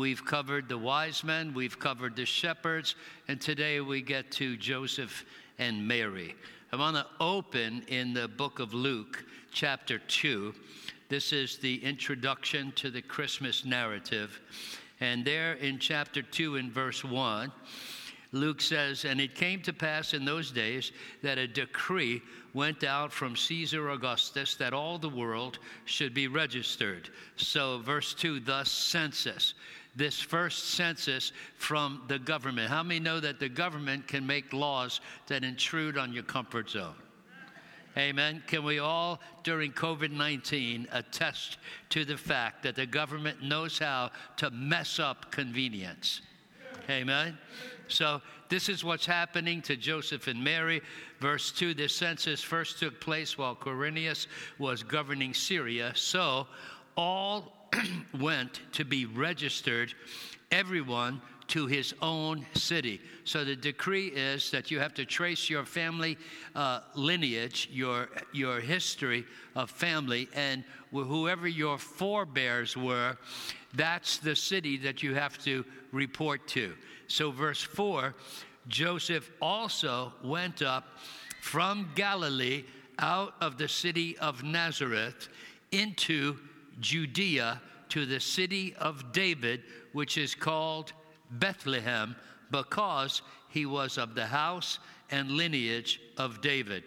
We've covered the wise men, we've covered the shepherds, and today we get to Joseph and Mary. I want to open in the book of Luke, chapter 2. This is the introduction to the Christmas narrative. And there in chapter 2, in verse 1, Luke says, And it came to pass in those days that a decree went out from Caesar Augustus that all the world should be registered. So, verse 2, thus census. This first census from the government. How many know that the government can make laws that intrude on your comfort zone? Amen. Can we all, during COVID 19, attest to the fact that the government knows how to mess up convenience? Amen. So, this is what's happening to Joseph and Mary. Verse 2 this census first took place while Quirinius was governing Syria. So, all went to be registered, everyone to his own city. So the decree is that you have to trace your family uh, lineage, your, your history of family, and whoever your forebears were, that's the city that you have to report to. So, verse 4 Joseph also went up from Galilee out of the city of Nazareth into Judea to the city of David, which is called Bethlehem, because he was of the house and lineage of David.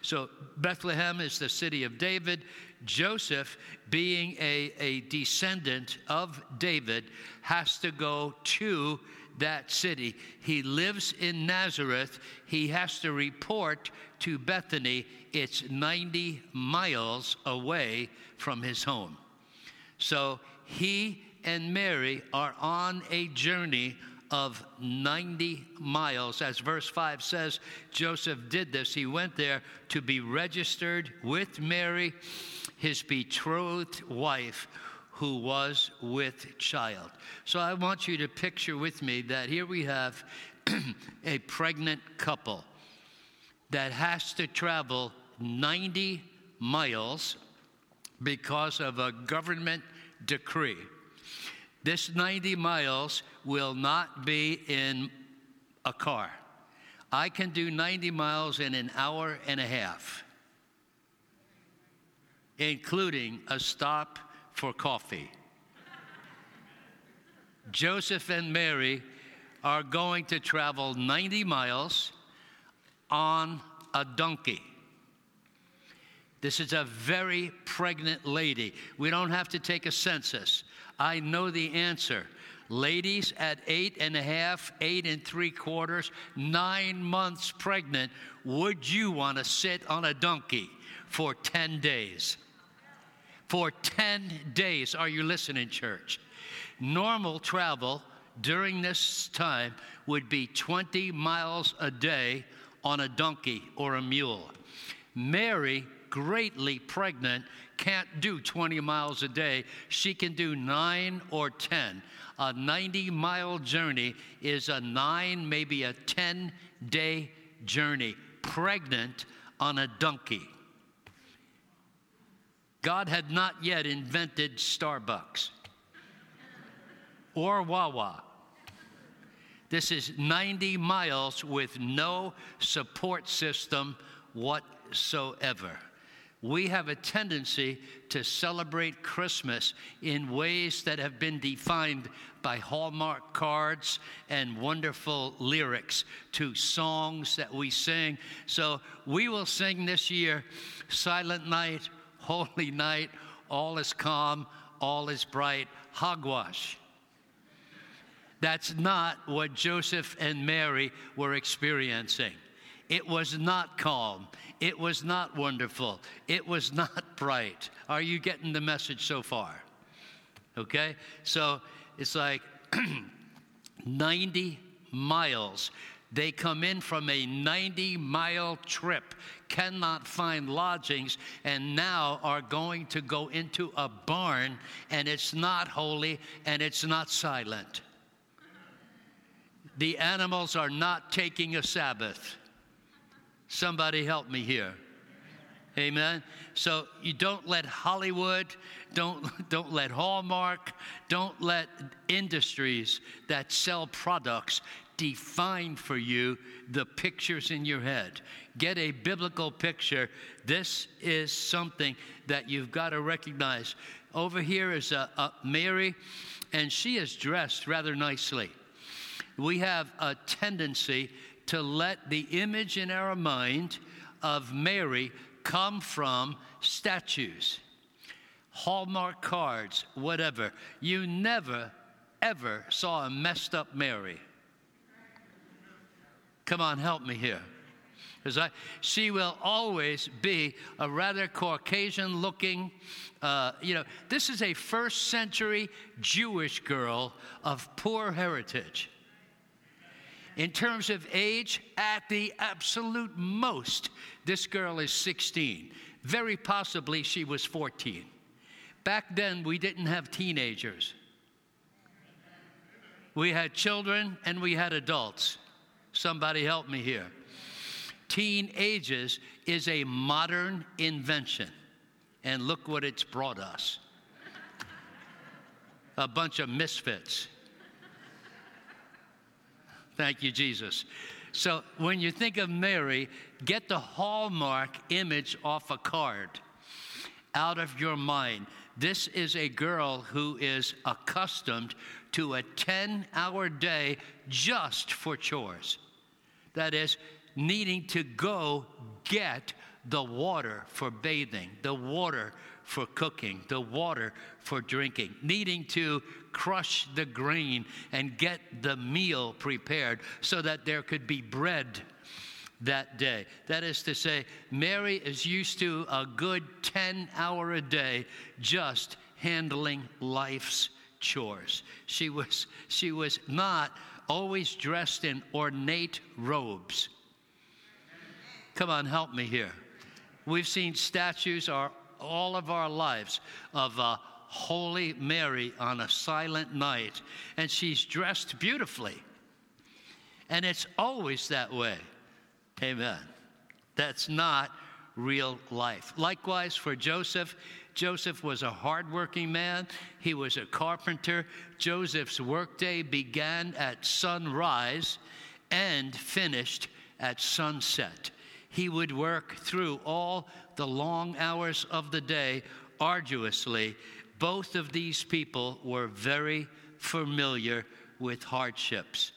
So, Bethlehem is the city of David. Joseph, being a, a descendant of David, has to go to that city. He lives in Nazareth. He has to report to Bethany. It's 90 miles away from his home. So he and Mary are on a journey of 90 miles. As verse 5 says, Joseph did this. He went there to be registered with Mary, his betrothed wife who was with child. So I want you to picture with me that here we have a pregnant couple that has to travel 90 miles because of a government decree. This 90 miles will not be in a car. I can do 90 miles in an hour and a half, including a stop for coffee. Joseph and Mary are going to travel 90 miles on a donkey. This is a very pregnant lady. We don't have to take a census. I know the answer. Ladies at eight and a half, eight and three quarters, nine months pregnant, would you want to sit on a donkey for 10 days? For 10 days. Are you listening, church? Normal travel during this time would be 20 miles a day on a donkey or a mule. Mary, greatly pregnant, can't do 20 miles a day. She can do nine or 10. A 90 mile journey is a nine, maybe a 10 day journey, pregnant on a donkey. God had not yet invented Starbucks or Wawa. This is 90 miles with no support system whatsoever we have a tendency to celebrate Christmas in ways that have been defined by Hallmark cards and wonderful lyrics to songs that we sing. So we will sing this year Silent Night, Holy Night, All is Calm, All is Bright, Hogwash. That's not what Joseph and Mary were experiencing. It was not calm. It was not wonderful. It was not bright. Are you getting the message so far? Okay? So it's like 90 miles. They come in from a 90 mile trip, cannot find lodgings, and now are going to go into a barn, and it's not holy and it's not silent. The animals are not taking a Sabbath. Somebody help me here. Amen. So you don't let Hollywood, don't, don't let Hallmark, don't let industries that sell products define for you the pictures in your head. Get a biblical picture. This is something that you've got to recognize. Over here is a, a Mary, and she is dressed rather nicely. We have a tendency to let the image in our mind of Mary come from statues, Hallmark cards, whatever. You never, ever saw a messed up Mary. Come on, help me here. Because I, she will always be a rather Caucasian looking, uh, you know, this is a first century Jewish girl of poor heritage. In terms of age, at the absolute most, this girl is 16. Very possibly she was 14. Back then, we didn't have teenagers. We had children and we had adults. Somebody help me here. Teen ages is a modern invention, and look what it's brought us a bunch of misfits. Thank you, Jesus. So when you think of Mary, get the hallmark image off a card out of your mind. This is a girl who is accustomed to a 10 hour day just for chores. That is, needing to go get the water for bathing, the water for cooking, the water for drinking, needing to crush the grain and get the meal prepared so that there could be bread that day. That is to say, Mary is used to a good 10 hour a day just handling life's chores. She was, she was not always dressed in ornate robes. Come on, help me here. We've seen statues our, all of our lives of uh, Holy Mary on a silent night, and she's dressed beautifully. And it's always that way. Amen. That's not real life. Likewise, for Joseph, Joseph was a hardworking man. He was a carpenter. Joseph's workday began at sunrise and finished at sunset. He would work through all the long hours of the day arduously. Both of these people were very familiar with hardships,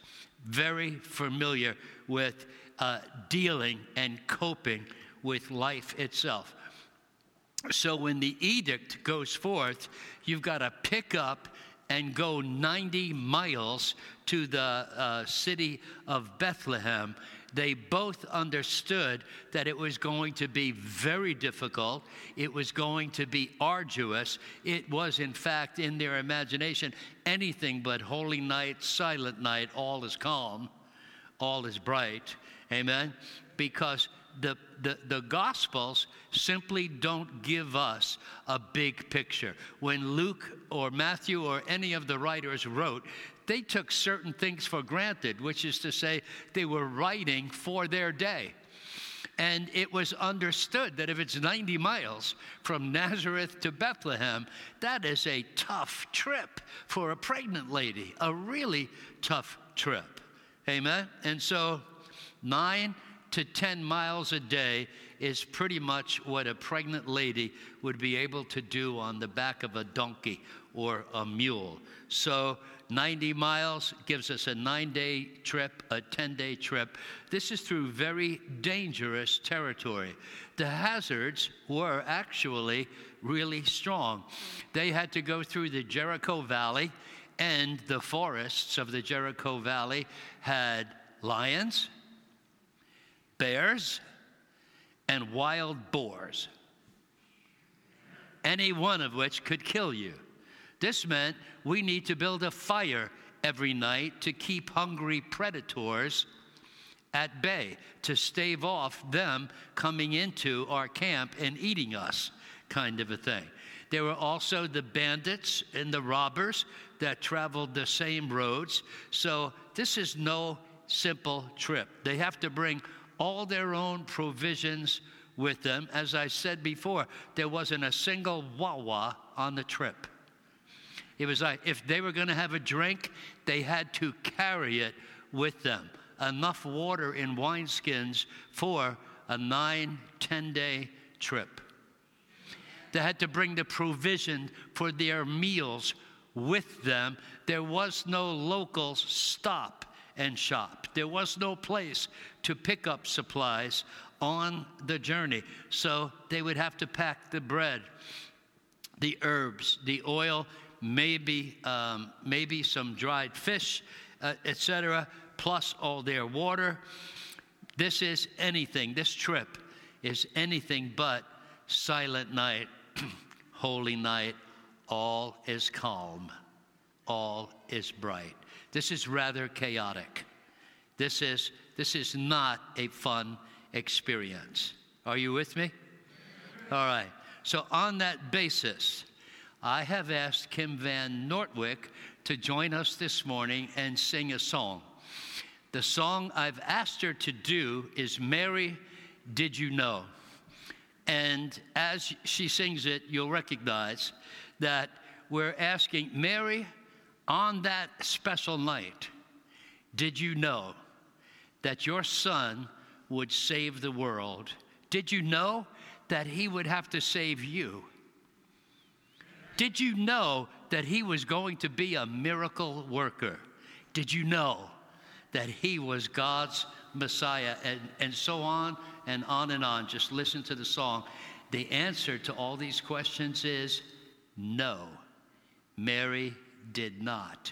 very familiar with uh, dealing and coping with life itself. So when the edict goes forth, you've got to pick up and go 90 miles to the uh, city of Bethlehem they both understood that it was going to be very difficult. It was going to be arduous. It was, in fact, in their imagination, anything but holy night, silent night, all is calm, all is bright. Amen? Because the, the, the Gospels simply don't give us a big picture. When Luke or Matthew or any of the writers wrote, they took certain things for granted, which is to say, they were writing for their day. And it was understood that if it's 90 miles from Nazareth to Bethlehem, that is a tough trip for a pregnant lady, a really tough trip. Amen? And so, nine to 10 miles a day is pretty much what a pregnant lady would be able to do on the back of a donkey or a mule. So, 90 miles gives us a nine day trip, a 10 day trip. This is through very dangerous territory. The hazards were actually really strong. They had to go through the Jericho Valley, and the forests of the Jericho Valley had lions, bears, and wild boars, any one of which could kill you. This meant we need to build a fire every night to keep hungry predators at bay, to stave off them coming into our camp and eating us, kind of a thing. There were also the bandits and the robbers that traveled the same roads. So this is no simple trip. They have to bring all their own provisions with them. As I said before, there wasn't a single Wawa on the trip. It was like if they were going to have a drink, they had to carry it with them. Enough water in wineskins for a nine, ten day trip. They had to bring the provision for their meals with them. There was no local stop and shop, there was no place to pick up supplies on the journey. So they would have to pack the bread, the herbs, the oil, maybe, um, maybe some dried fish, uh, etc., plus all their water. This is anything, this trip is anything but silent night, holy night, all is calm, all is bright. This is rather chaotic. This is, this is not a fun experience. Are you with me? All right. So, on that basis, I have asked Kim Van Nortwick to join us this morning and sing a song. The song I've asked her to do is Mary, Did You Know? And as she sings it, you'll recognize that we're asking Mary, on that special night, did you know that your son would save the world? Did you know that he would have to save you? Did you know that he was going to be a miracle worker? Did you know that he was God's Messiah? And, and so on and on and on. Just listen to the song. The answer to all these questions is no. Mary did not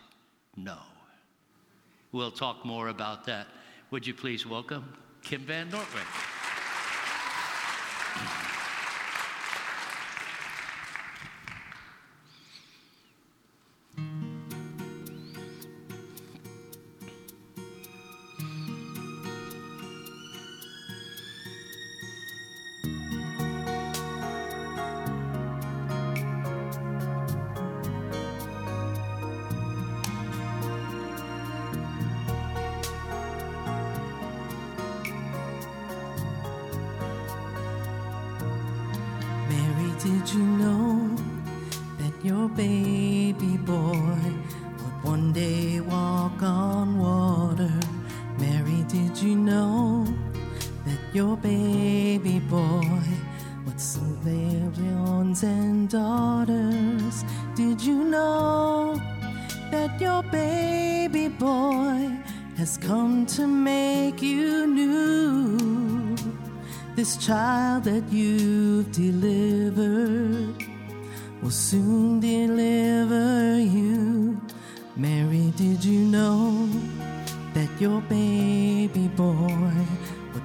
know. We'll talk more about that. Would you please welcome Kim Van Nortwick? Did you know that your baby boy would one day walk on water? Mary, did you know that your baby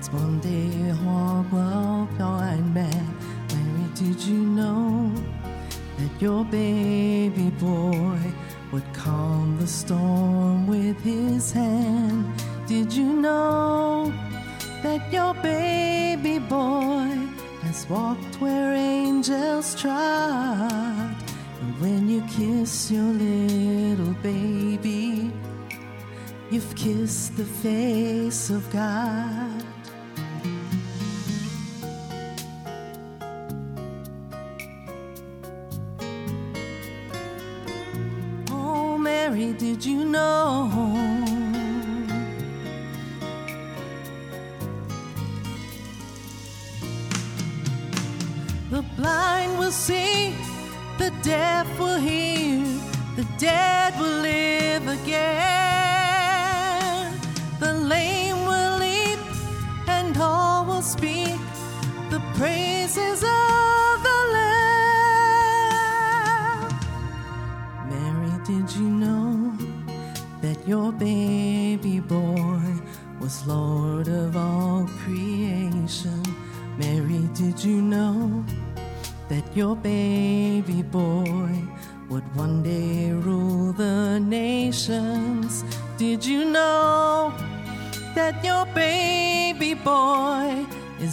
would one day walk while blind man? Mary, did you know that your baby boy would calm the storm with his hand? Did you know? that your baby boy has walked where angels trod. And when you kiss your little baby, you've kissed the face of God.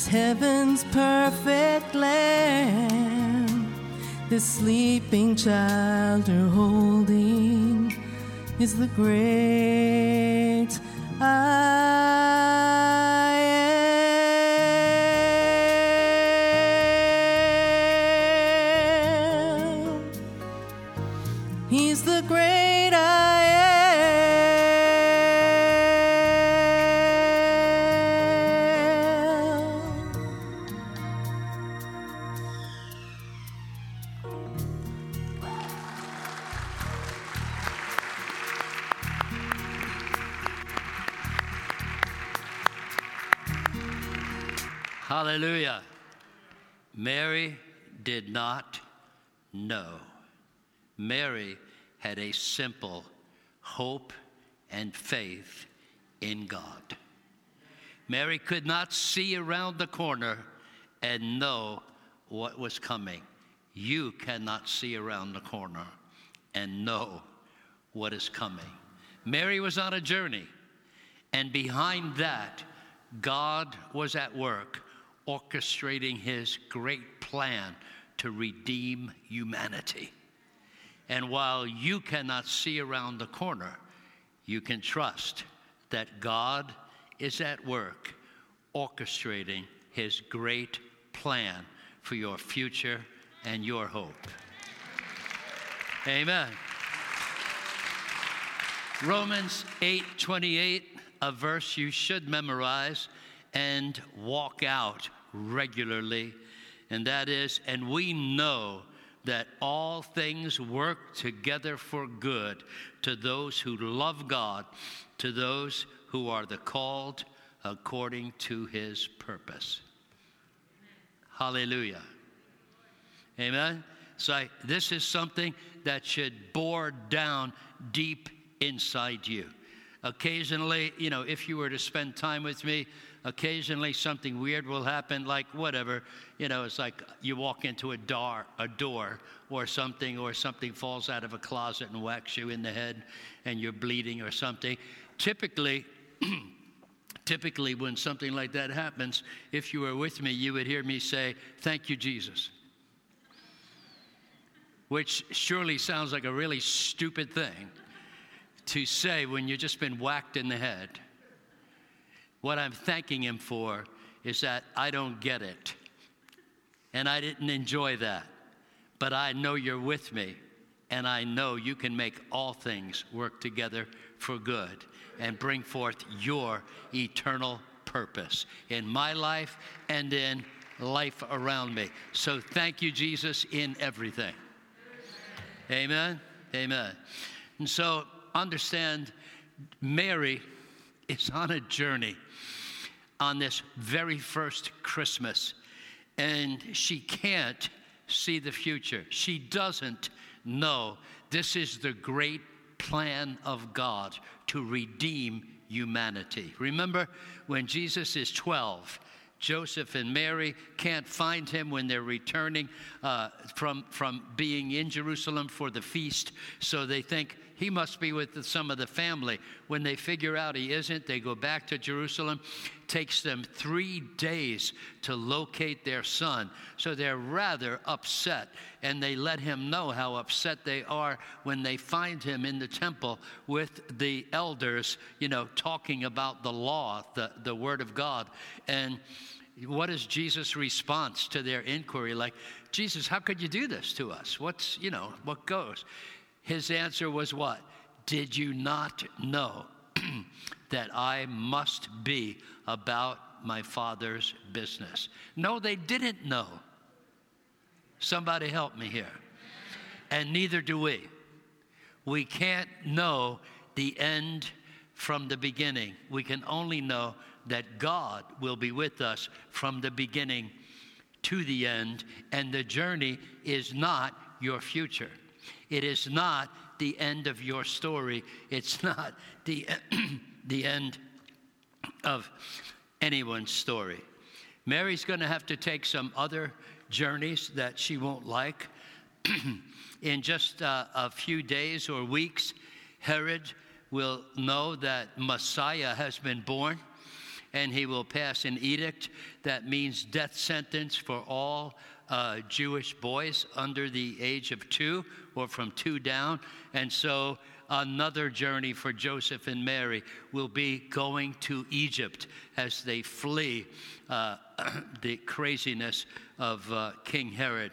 heaven's perfect land. this sleeping child you're holding is the great I am. He's the great. Hallelujah. Mary did not know. Mary had a simple hope and faith in God. Mary could not see around the corner and know what was coming. You cannot see around the corner and know what is coming. Mary was on a journey, and behind that, God was at work orchestrating his great plan to redeem humanity. And while you cannot see around the corner, you can trust that God is at work orchestrating his great plan for your future and your hope. Amen. Romans 8:28, a verse you should memorize and walk out regularly, and that is, and we know that all things work together for good to those who love God, to those who are the called according to his purpose. Hallelujah. Amen. So this is something that should bore down deep inside you. Occasionally, you know, if you were to spend time with me, occasionally something weird will happen, like whatever, you know, it's like you walk into a door, a door or something, or something falls out of a closet and whacks you in the head and you're bleeding or something. Typically, typically when something like that happens, if you were with me, you would hear me say, Thank you, Jesus. Which surely sounds like a really stupid thing to say when you've just been whacked in the head. What I'm thanking him for is that I don't get it. And I didn't enjoy that. But I know you're with me. And I know you can make all things work together for good and bring forth your eternal purpose in my life and in life around me. So thank you, Jesus, in everything. Amen. Amen. And so understand Mary is on a journey on this very first Christmas, and she can't see the future. She doesn't know this is the great plan of God to redeem humanity. Remember when Jesus is 12 Joseph and Mary can't find him when they're returning uh, from, from being in Jerusalem for the feast. So they think he must be with some of the family. When they figure out he isn't, they go back to Jerusalem. takes them three days to locate their son. So they're rather upset. And they let him know how upset they are when they find him in the temple with the elders, you know, talking about the law, the, the word of God. And what is Jesus' response to their inquiry? Like, Jesus, how could you do this to us? What's, you know, what goes? His answer was what? Did you not know that I must be about my father's business? No, they didn't know. Somebody help me here. And neither do we. We can't know the end from the beginning. We can only know that God will be with us from the beginning to the end, and the journey is not your future. It is not the end of your story. It's not the, the end of anyone's story. Mary's going to have to take some other journeys that she won't like. In just uh, a few days or weeks, Herod will know that Messiah has been born and he will pass an edict that means death sentence for all uh, Jewish boys under the age of two or from two down. And so another journey for Joseph and Mary will be going to Egypt as they flee uh, the craziness of uh, King Herod.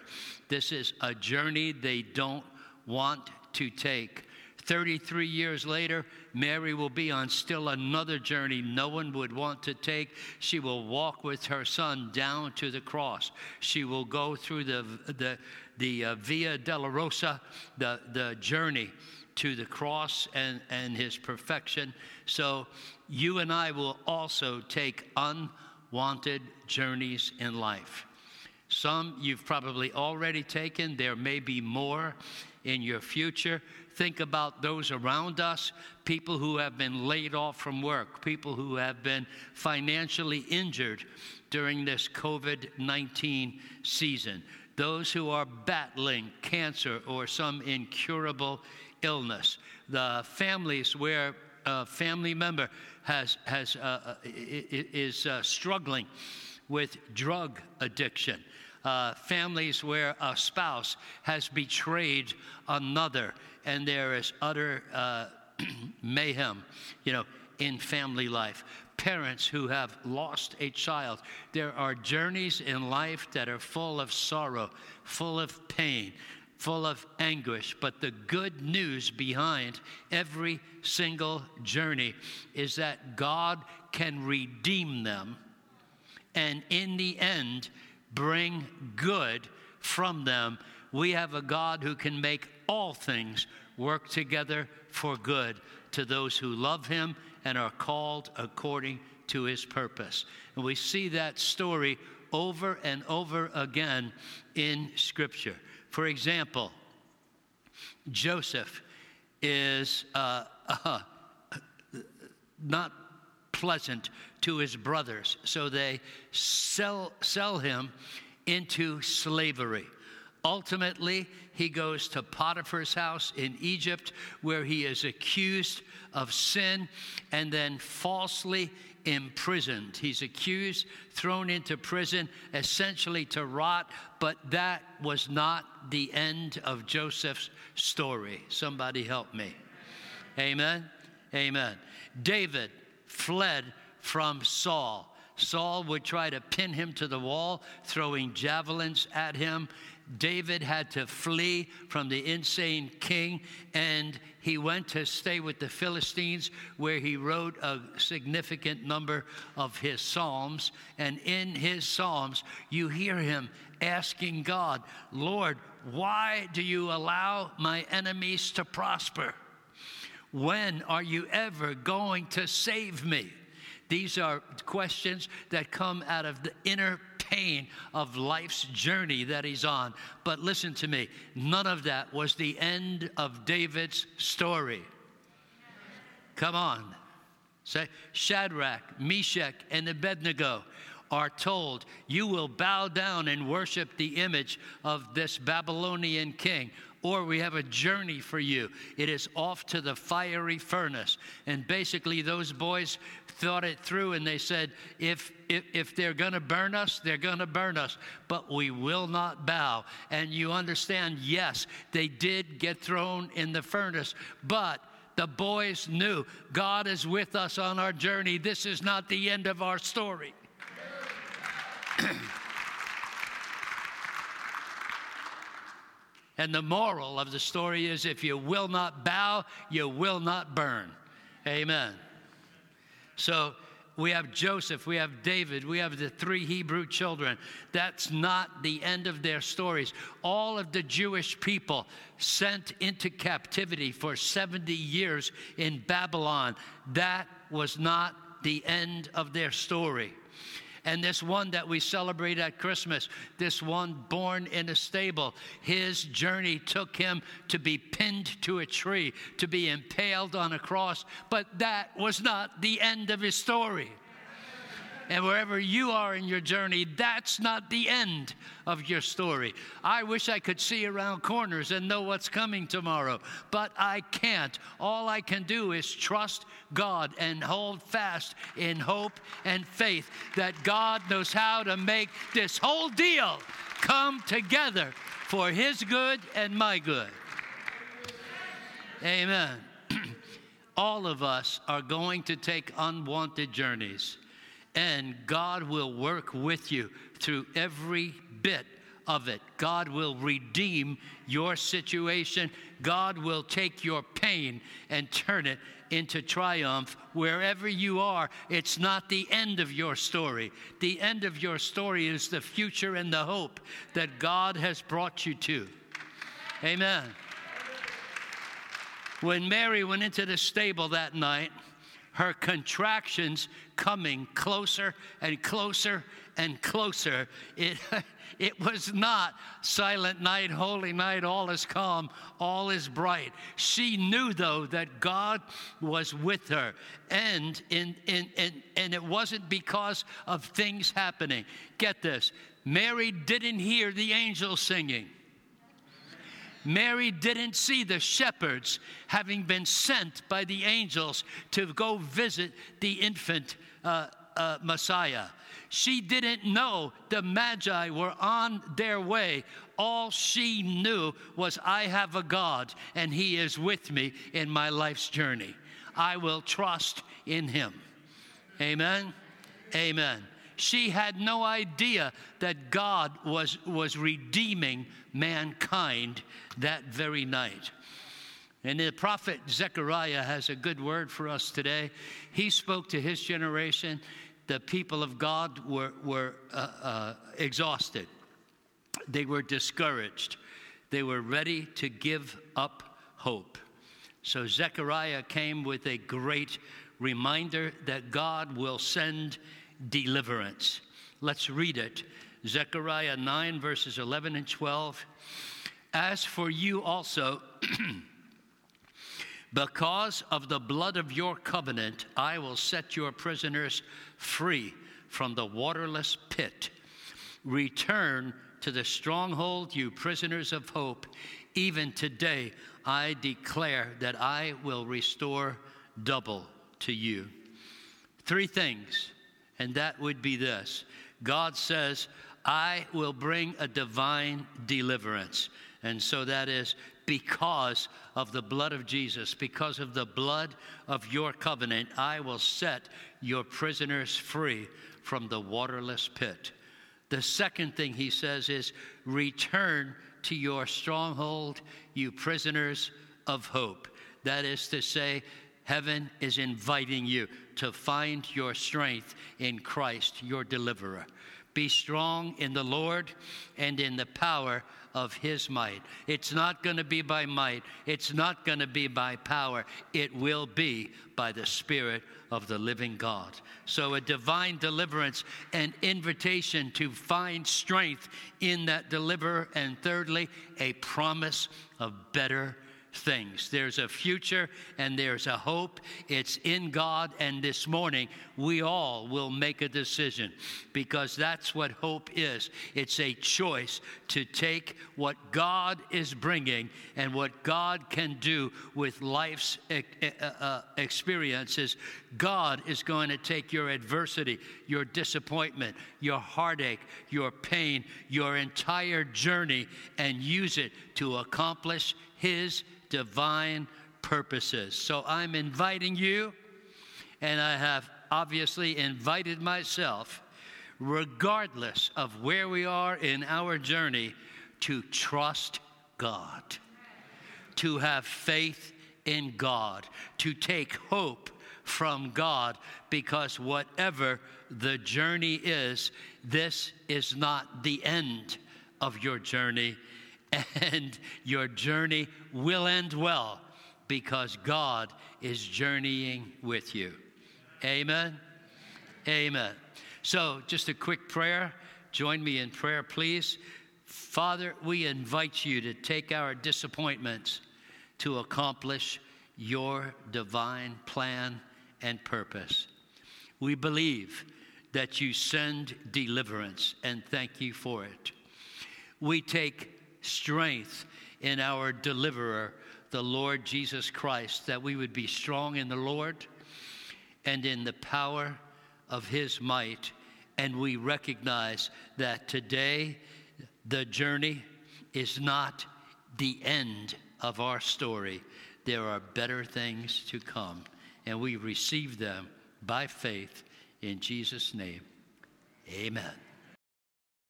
This is a journey they don't want to take. 33 years later, Mary will be on still another journey no one would want to take. She will walk with her son down to the cross. She will go through the, the, the uh, Via Dolorosa, the, the journey to the cross and, and his perfection. So you and I will also take unwanted journeys in life. Some you've probably already taken, there may be more in your future. Think about those around us, people who have been laid off from work, people who have been financially injured during this COVID 19 season, those who are battling cancer or some incurable illness, the families where a family member has, has, uh, uh is uh, struggling with drug addiction. Uh, families where a spouse has betrayed another and there is utter uh, mayhem, you know, in family life. Parents who have lost a child. There are journeys in life that are full of sorrow, full of pain, full of anguish. But the good news behind every single journey is that God can redeem them and in the end bring good from them. We have a God who can make all things work together for good to those who love him and are called according to his purpose. And we see that story over and over again in Scripture. For example, Joseph is uh, uh, not pleasant to his brothers, so they sell, sell him into slavery. Ultimately, he goes to Potiphar's house in Egypt, where he is accused of sin and then falsely imprisoned. He's accused, thrown into prison, essentially to rot, but that was not the end of Joseph's story. Somebody help me. Amen. Amen. David fled from Saul. Saul would try to pin him to the wall, throwing javelins at him. David had to flee from the insane king, and he went to stay with the Philistines, where he wrote a significant number of his Psalms. And in his Psalms, you hear him asking God, Lord, why do you allow my enemies to prosper? When are you ever going to save me? These are questions that come out of the inner pain of life's journey that he's on. But listen to me, none of that was the end of David's story. Come on. Say, Shadrach, Meshach, and Abednego are told, You will bow down and worship the image of this Babylonian king or we have a journey for you. It is off to the fiery furnace. And basically, those boys thought it through and they said, if, if, if they're going to burn us, they're going to burn us, but we will not bow. And you understand, yes, they did get thrown in the furnace, but the boys knew God is with us on our journey. This is not the end of our story. And the moral of the story is if you will not bow, you will not burn. Amen. So we have Joseph, we have David, we have the three Hebrew children. That's not the end of their stories. All of the Jewish people sent into captivity for 70 years in Babylon, that was not the end of their story. And this one that we celebrate at Christmas, this one born in a stable, his journey took him to be pinned to a tree, to be impaled on a cross. But that was not the end of his story. And wherever you are in your journey, that's not the end of your story. I wish I could see around corners and know what's coming tomorrow, but I can't. All I can do is trust God and hold fast in hope and faith that God knows how to make this whole deal come together for His good and my good. Amen. All of us are going to take unwanted journeys and God will work with you through every bit of it. God will redeem your situation. God will take your pain and turn it into triumph wherever you are. It's not the end of your story. The end of your story is the future and the hope that God has brought you to. Amen. When Mary went into the stable that night, her contractions coming closer and closer and closer. It, it was not silent night, holy night, all is calm, all is bright. She knew, though, that God was with her. And, in, in, in, and it wasn't because of things happening. Get this Mary didn't hear the angels singing. Mary didn't see the shepherds having been sent by the angels to go visit the infant uh, uh, Messiah. She didn't know the Magi were on their way. All she knew was, I have a God and He is with me in my life's journey. I will trust in Him. Amen. Amen. She had no idea that God was, was redeeming mankind that very night. And the prophet Zechariah has a good word for us today. He spoke to his generation. The people of God were, were uh, uh, exhausted, they were discouraged, they were ready to give up hope. So Zechariah came with a great reminder that God will send deliverance. Let's read it. Zechariah 9, verses 11 and 12. As for you also, because of the blood of your covenant, I will set your prisoners free from the waterless pit. Return to the stronghold, you prisoners of hope. Even today, I declare that I will restore double to you. Three things and that would be this God says, I will bring a divine deliverance. And so that is because of the blood of Jesus, because of the blood of your covenant, I will set your prisoners free from the waterless pit. The second thing he says is, Return to your stronghold, you prisoners of hope. That is to say, heaven is inviting you to find your strength in Christ, your deliverer. Be strong in the Lord and in the power of his might. It's not going to be by might, it's not going to be by power. It will be by the Spirit of the living God. So, a divine deliverance and invitation to find strength in that deliverer. And thirdly, a promise of better things. There's a future and there's a hope. It's in God. And this morning, we all will make a decision because that's what hope is it's a choice to take what God is bringing and what God can do with life's uh, experiences. God is going to take your adversity, your disappointment, your heartache, your pain, your entire journey, and use it to accomplish His divine purposes. So I'm inviting you, and I have obviously invited myself, regardless of where we are in our journey, to trust God, to have faith in God, to take hope from God, because whatever the journey is, this is not the end of your journey and your journey will end well because God is journeying with you. Amen. Amen. So, just a quick prayer. Join me in prayer, please. Father, we invite you to take our disappointments to accomplish your divine plan and purpose. We believe that you send deliverance, and thank you for it. We take strength in our deliverer, the Lord Jesus Christ, that we would be strong in the Lord and in the power of his might. And we recognize that today the journey is not the end of our story. There are better things to come, and we receive them by faith in Jesus' name. Amen.